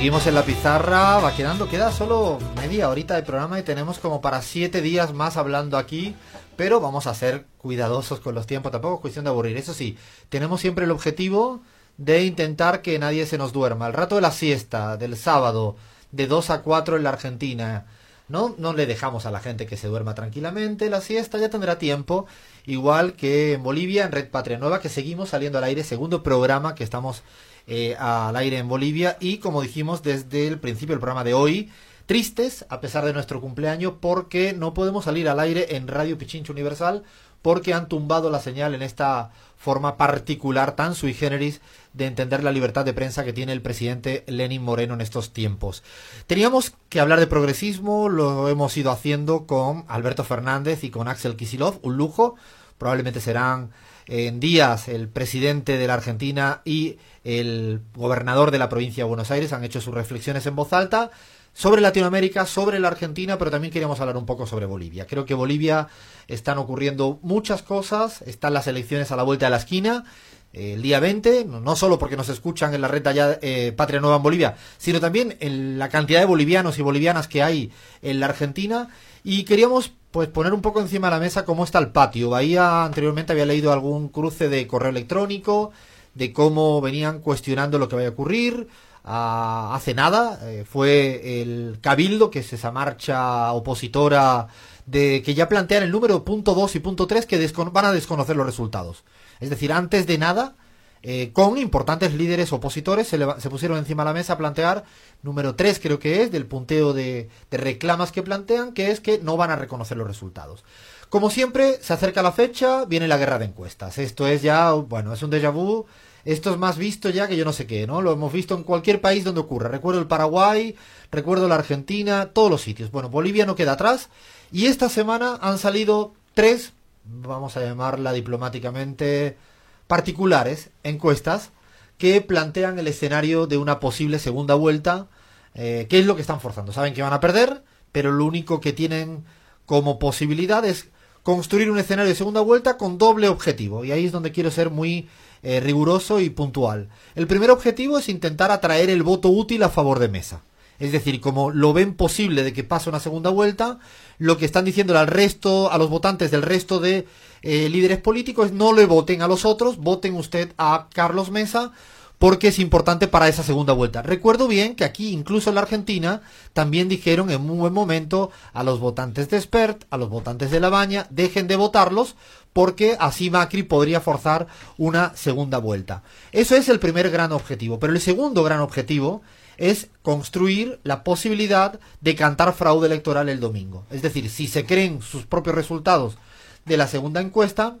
Seguimos en la pizarra, va quedando, queda solo media horita de programa y tenemos como para siete días más hablando aquí pero vamos a ser cuidadosos con los tiempos, tampoco es cuestión de aburrir. Eso sí, tenemos siempre el objetivo de intentar que nadie se nos duerma. El rato de la siesta, del sábado, de 2 a 4 en la Argentina, ¿no? No le dejamos a la gente que se duerma tranquilamente. La siesta ya tendrá tiempo, igual que en Bolivia, en Red Patria Nueva, que seguimos saliendo al aire, segundo programa que estamos eh, al aire en Bolivia. Y como dijimos desde el principio del programa de hoy, tristes a pesar de nuestro cumpleaños porque no podemos salir al aire en Radio Pichincho Universal porque han tumbado la señal en esta forma particular tan sui generis de entender la libertad de prensa que tiene el presidente Lenin Moreno en estos tiempos. Teníamos que hablar de progresismo, lo hemos ido haciendo con Alberto Fernández y con Axel Kisilov, un lujo, probablemente serán en días el presidente de la Argentina y el gobernador de la provincia de Buenos Aires han hecho sus reflexiones en voz alta sobre Latinoamérica, sobre la Argentina, pero también queríamos hablar un poco sobre Bolivia. Creo que Bolivia están ocurriendo muchas cosas, están las elecciones a la vuelta de la esquina. Eh, el día 20, no solo porque nos escuchan en la red allá eh, Patria Nueva en Bolivia, sino también en la cantidad de bolivianos y bolivianas que hay en la Argentina. Y queríamos pues poner un poco encima de la mesa cómo está el patio. Bahía anteriormente había leído algún cruce de correo electrónico, de cómo venían cuestionando lo que vaya a ocurrir, hace nada. Eh, fue el Cabildo, que es esa marcha opositora de que ya plantean el número punto 2 y punto 3 que van a desconocer los resultados. Es decir, antes de nada, eh, con importantes líderes opositores se, pusieron encima de la mesa a plantear número 3 creo que es del punteo de, de reclamas que plantean, que es que no van a reconocer los resultados. Como siempre, se acerca la fecha, viene la guerra de encuestas. Esto es ya, bueno, es un déjà vu esto es más visto ya que yo no sé qué, ¿no? Lo hemos visto en cualquier país donde ocurra. Recuerdo el Paraguay, recuerdo la Argentina, todos los sitios. Bueno, Bolivia no queda atrás. Y esta semana han salido tres, vamos a llamarla diplomáticamente, particulares encuestas que plantean el escenario de una posible segunda vuelta. Eh, ¿Qué es lo que están forzando? Saben que van a perder, pero lo único que tienen como posibilidad es construir un escenario de segunda vuelta con doble objetivo. Y ahí es donde quiero ser muy eh, riguroso y puntual. El primer objetivo es intentar atraer el voto útil a favor de Mesa. Es decir, como lo ven posible de que pase una segunda vuelta, lo que están diciendo al resto, a los votantes del resto de eh, líderes políticos es no le voten a los otros, voten usted a Carlos Mesa porque es importante para esa segunda vuelta. Recuerdo bien que aquí, incluso en la Argentina, también dijeron en un buen momento a los votantes de Spert, a los votantes de La Baña, dejen de votarlos porque así Macri podría forzar una segunda vuelta. Eso es el primer gran objetivo. Pero el segundo gran objetivo es construir la posibilidad de cantar fraude electoral el domingo. Es decir, si se creen sus propios resultados de la segunda encuesta,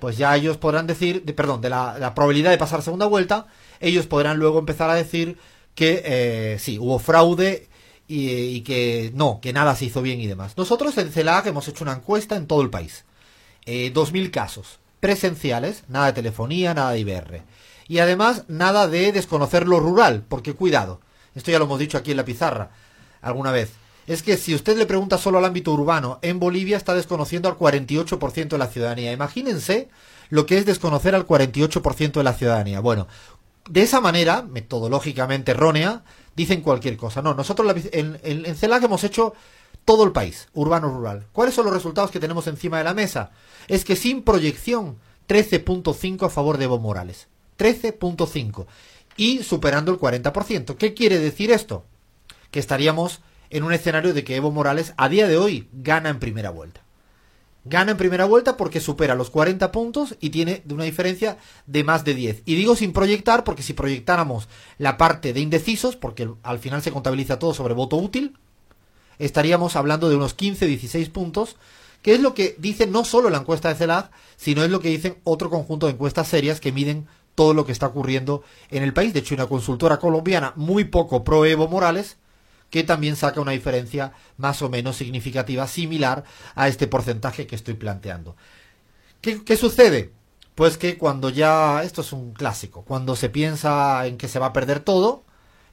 pues ya ellos podrán decir, de, perdón, de la, probabilidad de pasar segunda vuelta, ellos podrán luego empezar a decir que eh, sí, hubo fraude y, que no, que nada se hizo bien y demás. Nosotros en CELAC hemos hecho una encuesta en todo el país. Eh, 2.000 casos presenciales, nada de telefonía, nada de IBR. Y además nada de desconocer lo rural, porque cuidado, esto ya lo hemos dicho aquí en la pizarra alguna vez es que si usted le pregunta solo al ámbito urbano, en Bolivia está desconociendo al 48% de la ciudadanía. Imagínense lo que es desconocer al 48% de la ciudadanía. Bueno, de esa manera, metodológicamente errónea, dicen cualquier cosa. No, nosotros en, en, CELAC hemos hecho todo el país, urbano-rural. ¿Cuáles son los resultados que tenemos encima de la mesa? Es que sin proyección, 13.5 a favor de Evo Morales. 13.5. Y superando el 40%. ¿Qué quiere decir esto? Que estaríamos en un escenario de que Evo Morales a día de hoy gana en primera vuelta. Gana en primera vuelta porque supera los 40 puntos y tiene una diferencia de más de 10. Y digo sin proyectar porque si proyectáramos la parte de indecisos, porque al final se contabiliza todo sobre voto útil, estaríamos hablando de unos 15, 16 puntos, que es lo que dice no solo la encuesta de CELAC, sino es lo que dicen otro conjunto de encuestas serias que miden todo lo que está ocurriendo en el país. De hecho, una consultora colombiana muy poco pro Evo Morales que también saca una diferencia más o menos significativa, similar a este porcentaje que estoy planteando. ¿Qué, sucede? pues que cuando ya, esto es un clásico, cuando se piensa en que se va a perder todo,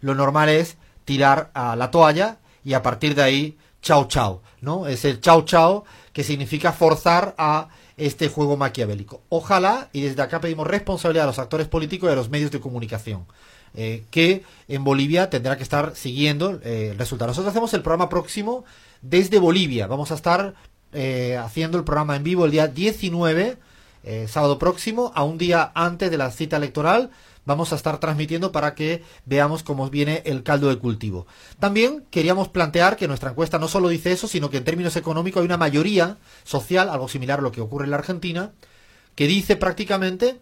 lo normal es tirar a la toalla y a partir de ahí, chao chao, ¿no? Es el chao chao que significa forzar a este juego maquiavélico. Ojalá, y desde acá pedimos responsabilidad a los actores políticos y a los medios de comunicación, eh, que en Bolivia tendrá que estar siguiendo eh, el resultado. Nosotros hacemos el programa próximo desde Bolivia. Vamos a estar eh, haciendo el programa en vivo el día 19 eh, sábado próximo, a un día antes de la cita electoral. Vamos a estar transmitiendo para que veamos cómo viene el caldo de cultivo. También queríamos plantear que nuestra encuesta no solo dice eso, sino que en términos económicos hay una mayoría social, algo similar a lo que ocurre en la Argentina, que dice prácticamente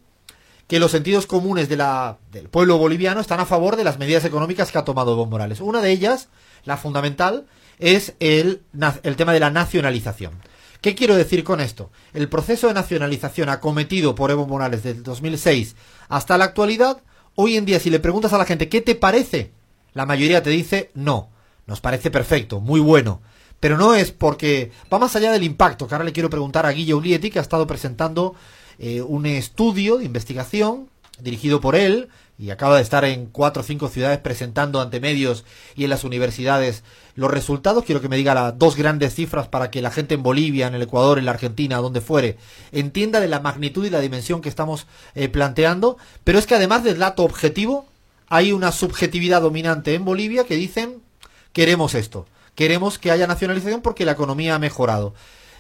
que los sentidos comunes del pueblo boliviano están a favor de las medidas económicas que ha tomado Evo Morales. Una de ellas, la fundamental, es el tema de la nacionalización. ¿Qué quiero decir con esto? El proceso de nacionalización acometido por Evo Morales desde 2006 hasta la actualidad, hoy en día si le preguntas a la gente ¿qué te parece? La mayoría te dice no, nos parece perfecto, muy bueno. Pero no es porque va más allá del impacto, que ahora le quiero preguntar a Guille Ulietti, que ha estado presentando eh, un estudio de investigación dirigido por él, y acaba de estar en cuatro o cinco ciudades presentando ante medios y en las universidades los resultados. Quiero que me diga las dos grandes cifras para que la gente en Bolivia, en el Ecuador, en la Argentina, donde fuere, entienda de la magnitud y la dimensión que estamos eh, planteando. Pero es que además del dato objetivo, hay una subjetividad dominante en Bolivia que dicen queremos esto, queremos que haya nacionalización porque la economía ha mejorado.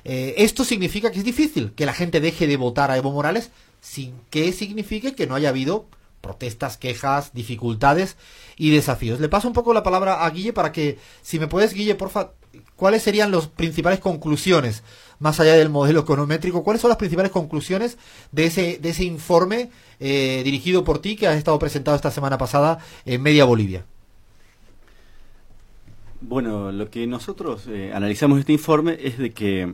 Eh, esto significa que es difícil que la gente deje de votar a Evo Morales sin que signifique que no haya habido protestas, quejas, dificultades y desafíos. Le paso un poco la palabra a Guille para que, si me puedes, Guille, porfa, ¿cuáles serían las principales conclusiones, más allá del modelo econométrico, cuáles son las principales conclusiones de ese, de ese informe eh, dirigido por ti que has estado presentado esta semana pasada en Media Bolivia? Bueno, lo que nosotros eh, analizamos este informe es de que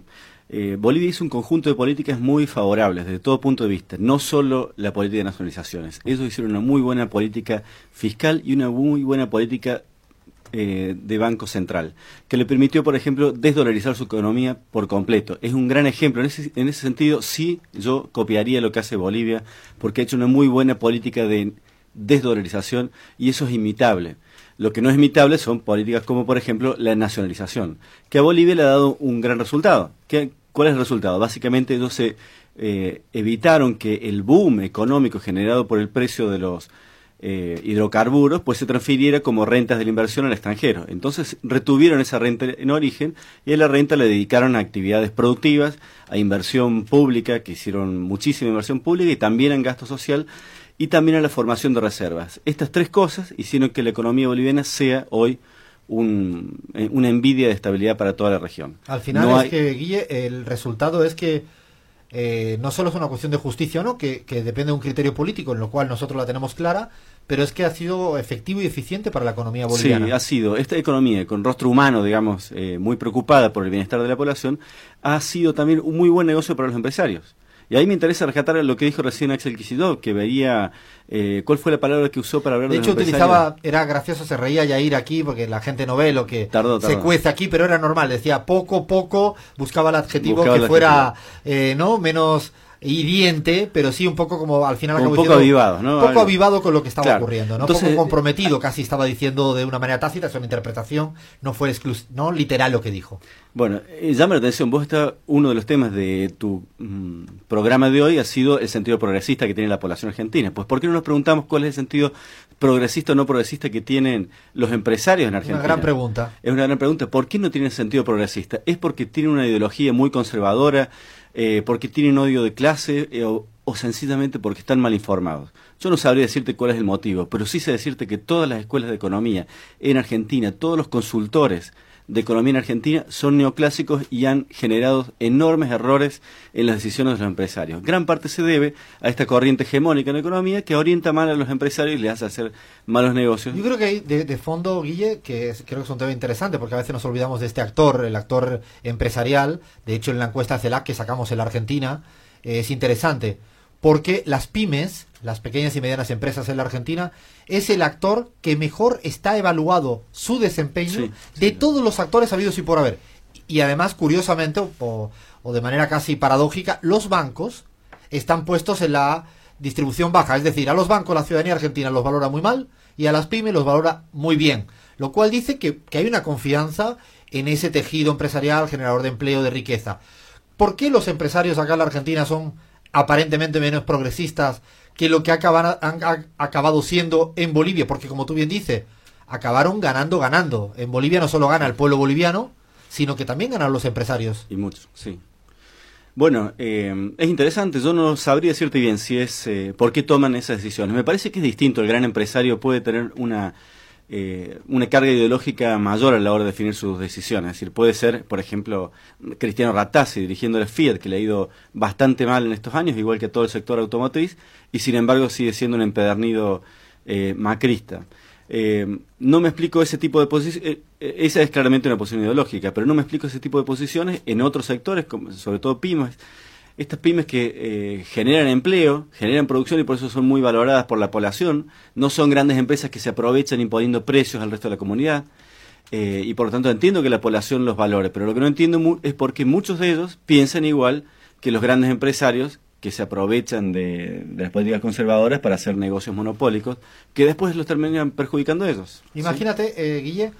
eh, Bolivia hizo un conjunto de políticas muy favorables desde todo punto de vista, no solo la política de nacionalizaciones. Ellos hicieron una muy buena política fiscal y una muy buena política eh, de Banco Central, que le permitió, por ejemplo, desdolarizar su economía por completo. Es un gran ejemplo. En ese, en ese sentido, sí, yo copiaría lo que hace Bolivia, porque ha hecho una muy buena política de desdolarización y eso es imitable. Lo que no es imitable son políticas como, por ejemplo, la nacionalización, que a Bolivia le ha dado un gran resultado. ¿Qué, ¿Cuál es el resultado? Básicamente ellos se eh, evitaron que el boom económico generado por el precio de los eh, hidrocarburos pues se transfiriera como rentas de la inversión al extranjero. Entonces retuvieron esa renta en origen y a la renta le dedicaron a actividades productivas, a inversión pública, que hicieron muchísima inversión pública y también en gasto social y también a la formación de reservas. Estas tres cosas hicieron que la economía boliviana sea hoy un, eh, una envidia de estabilidad para toda la región. Al final es que, Guille, el resultado es que eh, no solo es una cuestión de justicia, ¿no? Que, depende de un criterio político, en lo cual nosotros la tenemos clara, pero es que ha sido efectivo y eficiente para la economía boliviana. Sí, ha sido. Esta economía con rostro humano, digamos, eh, muy preocupada por el bienestar de la población, ha sido también un muy buen negocio para los empresarios. Y ahí me interesa rescatar lo que dijo recién Axel Kicillof, que veía, eh, ¿cuál fue la palabra que usó para hablar de De hecho, utilizaba, era gracioso, se reía ya ir aquí, porque la gente no ve lo que se cuece aquí, pero era normal, decía poco, poco, buscaba el adjetivo que fuera, eh, ¿no? Menos hiriente, pero sí un poco como al final un poco avivado, ¿no? Un poco avivado con lo que estaba ocurriendo, ¿no? Un poco comprometido, casi estaba diciendo de una manera tácita, es una interpretación, no fue no literal lo que dijo. Bueno, eh, llama la atención, vos está uno de los temas de tu mm, programa de hoy ha sido el sentido progresista que tiene la población argentina. Pues ¿por qué no nos preguntamos cuál es el sentido progresista o no progresista que tienen los empresarios en Argentina? Una gran pregunta. Es una gran pregunta. ¿Por qué no tienen sentido progresista? Es porque tienen una ideología muy conservadora, eh, porque tienen odio de clase eh, o, sencillamente porque están mal informados. Yo no sabría decirte cuál es el motivo, pero sí sé decirte que todas las escuelas de economía en Argentina, todos los consultores de economía en Argentina son neoclásicos y han generado enormes errores en las decisiones de los empresarios. Gran parte se debe a esta corriente hegemónica en la economía que orienta mal a los empresarios y les hace hacer malos negocios. Yo creo que hay de, fondo, Guille, que creo que es un tema interesante porque a veces nos olvidamos de este actor, el actor empresarial. De hecho, en la encuesta CELAC que sacamos en la Argentina, eh, es interesante porque las pymes, las pequeñas y medianas empresas en la Argentina, es el actor que mejor está evaluado su desempeño de todos los actores habidos y por haber. Y además, curiosamente, o, de manera casi paradójica, los bancos están puestos en la distribución baja. Es decir, a los bancos la ciudadanía argentina los valora muy mal y a las pymes los valora muy bien. Lo cual dice que, que hay una confianza en ese tejido empresarial generador de empleo, de riqueza. ¿Por qué los empresarios acá en la Argentina son aparentemente menos progresistas que lo que acaban, han, acabado siendo en Bolivia? Porque como tú bien dices, acabaron ganando, ganando. En Bolivia no solo gana el pueblo boliviano, sino que también ganan los empresarios. Y muchos, sí. Bueno, eh, es interesante, yo no sabría decirte bien si es eh, por qué toman esas decisiones. Me parece que es distinto, el gran empresario puede tener una eh, una carga ideológica mayor a la hora de definir sus decisiones. Es decir, puede ser, por ejemplo, Cristiano Ratazzi dirigiendo el Fiat, que le ha ido bastante mal en estos años, igual que todo el sector automotriz, y sin embargo sigue siendo un empedernido eh, macrista. Eh, no me explico ese tipo de posiciones, esa es claramente una posición ideológica, pero no me explico ese tipo de posiciones en otros sectores, sobre todo pymes, estas pymes que eh, generan empleo, generan producción y por eso son muy valoradas por la población, no son grandes empresas que se aprovechan imponiendo precios al resto de la comunidad. Eh, y por lo tanto entiendo que la población los valore, pero lo que no entiendo es porque muchos de ellos piensan igual que los grandes empresarios que se aprovechan de, las políticas conservadoras para hacer negocios monopólicos, que después los terminan perjudicando ellos. Imagínate, eh, Guille,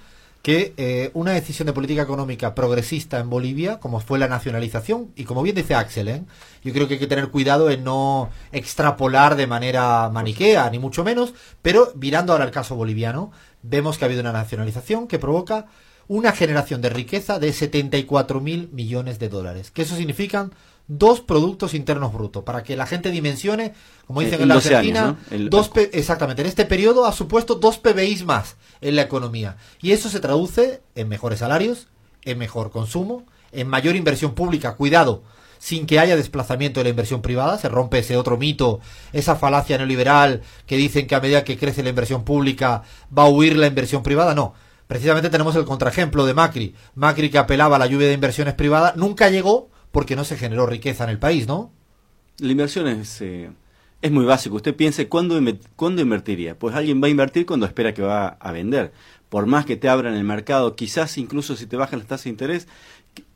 que eh, una decisión de política económica progresista en Bolivia, como fue la nacionalización, y como bien dice Axel, ¿eh? yo creo que hay que tener cuidado en no extrapolar de manera maniquea, ni mucho menos, pero mirando ahora el caso boliviano, vemos que ha habido una nacionalización que provoca una generación de riqueza de 74 mil millones de dólares, que eso significan dos productos internos brutos, para que la gente dimensione, como dicen en, la Argentina, dos exactamente, en este periodo ha supuesto dos PBIs más en la economía. Y eso se traduce en mejores salarios, en mejor consumo, en mayor inversión pública, cuidado, sin que haya desplazamiento de la inversión privada, se rompe ese otro mito, esa falacia neoliberal que dicen que a medida que crece la inversión pública va a huir la inversión privada, no. Precisamente tenemos el contraejemplo de Macri. Macri que apelaba a la lluvia de inversiones privadas, nunca llegó porque no se generó riqueza en el país, ¿no? La inversión es, eh, es muy básico. Usted piense, ¿cuándo, ¿cuándo invertiría? Pues alguien va a invertir cuando espera que va a vender. Por más que te abran el mercado, quizás incluso si te bajan las tasas de interés,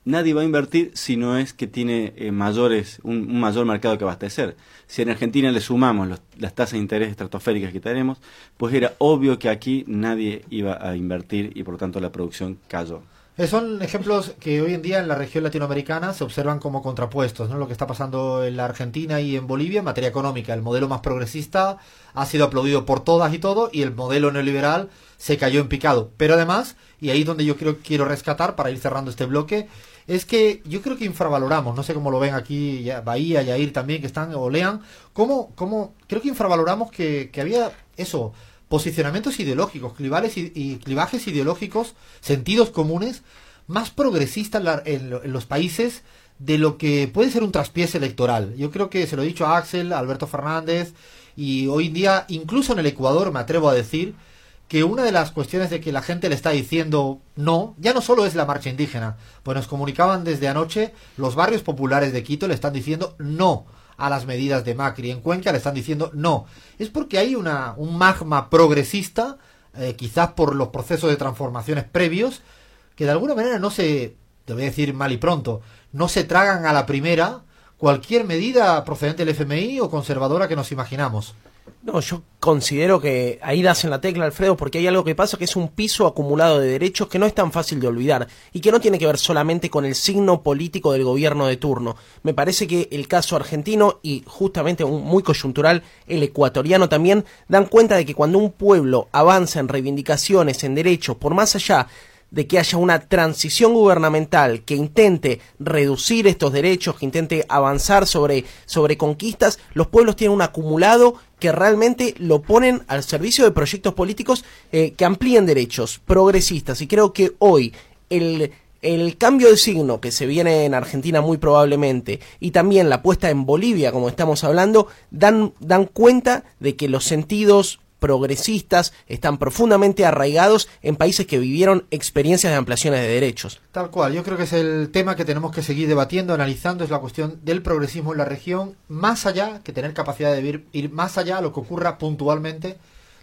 nadie va a invertir si no es que tiene eh, mayores un, mayor mercado que abastecer. Si en Argentina le sumamos las tasas de interés estratosféricas que tenemos, pues era obvio que aquí nadie iba a invertir y por lo tanto la producción cayó. Eh, son ejemplos que hoy en día en la región latinoamericana se observan como contrapuestos, ¿no? Lo que está pasando en la Argentina y en Bolivia en materia económica. El modelo más progresista ha sido aplaudido por todas y todos y el modelo neoliberal se cayó en picado. Pero además, y ahí es donde yo quiero, quiero rescatar para ir cerrando este bloque, es que yo creo que infravaloramos, no sé cómo lo ven aquí Bahía, Yair también, que están o lean, cómo, cómo creo que infravaloramos que, que había eso, posicionamientos ideológicos, y, clivajes ideológicos, sentidos comunes más progresistas en, los países de lo que puede ser un traspiés electoral. Yo creo que se lo he dicho a Axel, Alberto Fernández, y hoy en día, incluso en el Ecuador, me atrevo a decir que una de las cuestiones de que la gente le está diciendo no, ya no solo es la marcha indígena, pues nos comunicaban desde anoche, los barrios populares de Quito le están diciendo no a las medidas de Macri. En Cuenca le están diciendo no. Es porque hay una, un magma progresista, eh, quizás por los procesos de transformaciones previos, que de alguna manera no se, te voy a decir mal y pronto, no se tragan a la primera cualquier medida procedente del FMI o conservadora que nos imaginamos. No, yo considero que ahí das en la tecla, Alfredo, porque hay algo que pasa que es un piso acumulado de derechos que no es tan fácil de olvidar y que no tiene que ver solamente con el signo político del gobierno de turno. Me parece que el caso argentino y justamente un muy coyuntural, el ecuatoriano también, dan cuenta de que cuando un pueblo avanza en reivindicaciones, en derechos, por más allá de que haya una transición gubernamental que intente reducir estos derechos, que intente avanzar sobre, sobre conquistas, los pueblos tienen un acumulado que realmente lo ponen al servicio de proyectos políticos eh, que amplíen derechos progresistas. Y creo que hoy el, el cambio de signo que se viene en Argentina muy probablemente y también la puesta en Bolivia, como estamos hablando, dan, dan cuenta de que los sentidos progresistas están profundamente arraigados en países que vivieron experiencias de ampliaciones de derechos. Tal cual, yo creo que es el tema que tenemos que seguir debatiendo, analizando, es la cuestión del progresismo en la región, más allá que tener capacidad de ir, ir más allá a lo que ocurra puntualmente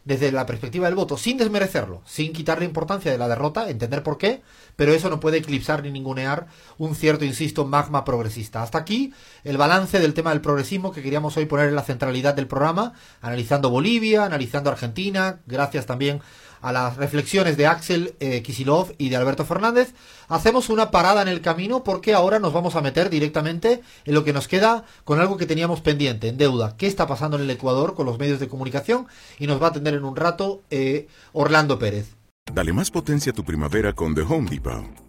desde la perspectiva del voto, sin desmerecerlo, sin quitarle importancia de la derrota, entender por qué, pero eso no puede eclipsar ni ningunear un cierto, insisto, magma progresista. Hasta aquí el balance del tema del progresismo que queríamos hoy poner en la centralidad del programa, analizando Bolivia, analizando Argentina, gracias también a las reflexiones de Axel eh, Kisilov y de Alberto Fernández, hacemos una parada en el camino porque ahora nos vamos a meter directamente en lo que nos queda con algo que teníamos pendiente, en deuda. ¿Qué está pasando en el Ecuador con los medios de comunicación? Y nos va a atender en un rato eh, Orlando Pérez. Dale más potencia a tu primavera con The Home Depot.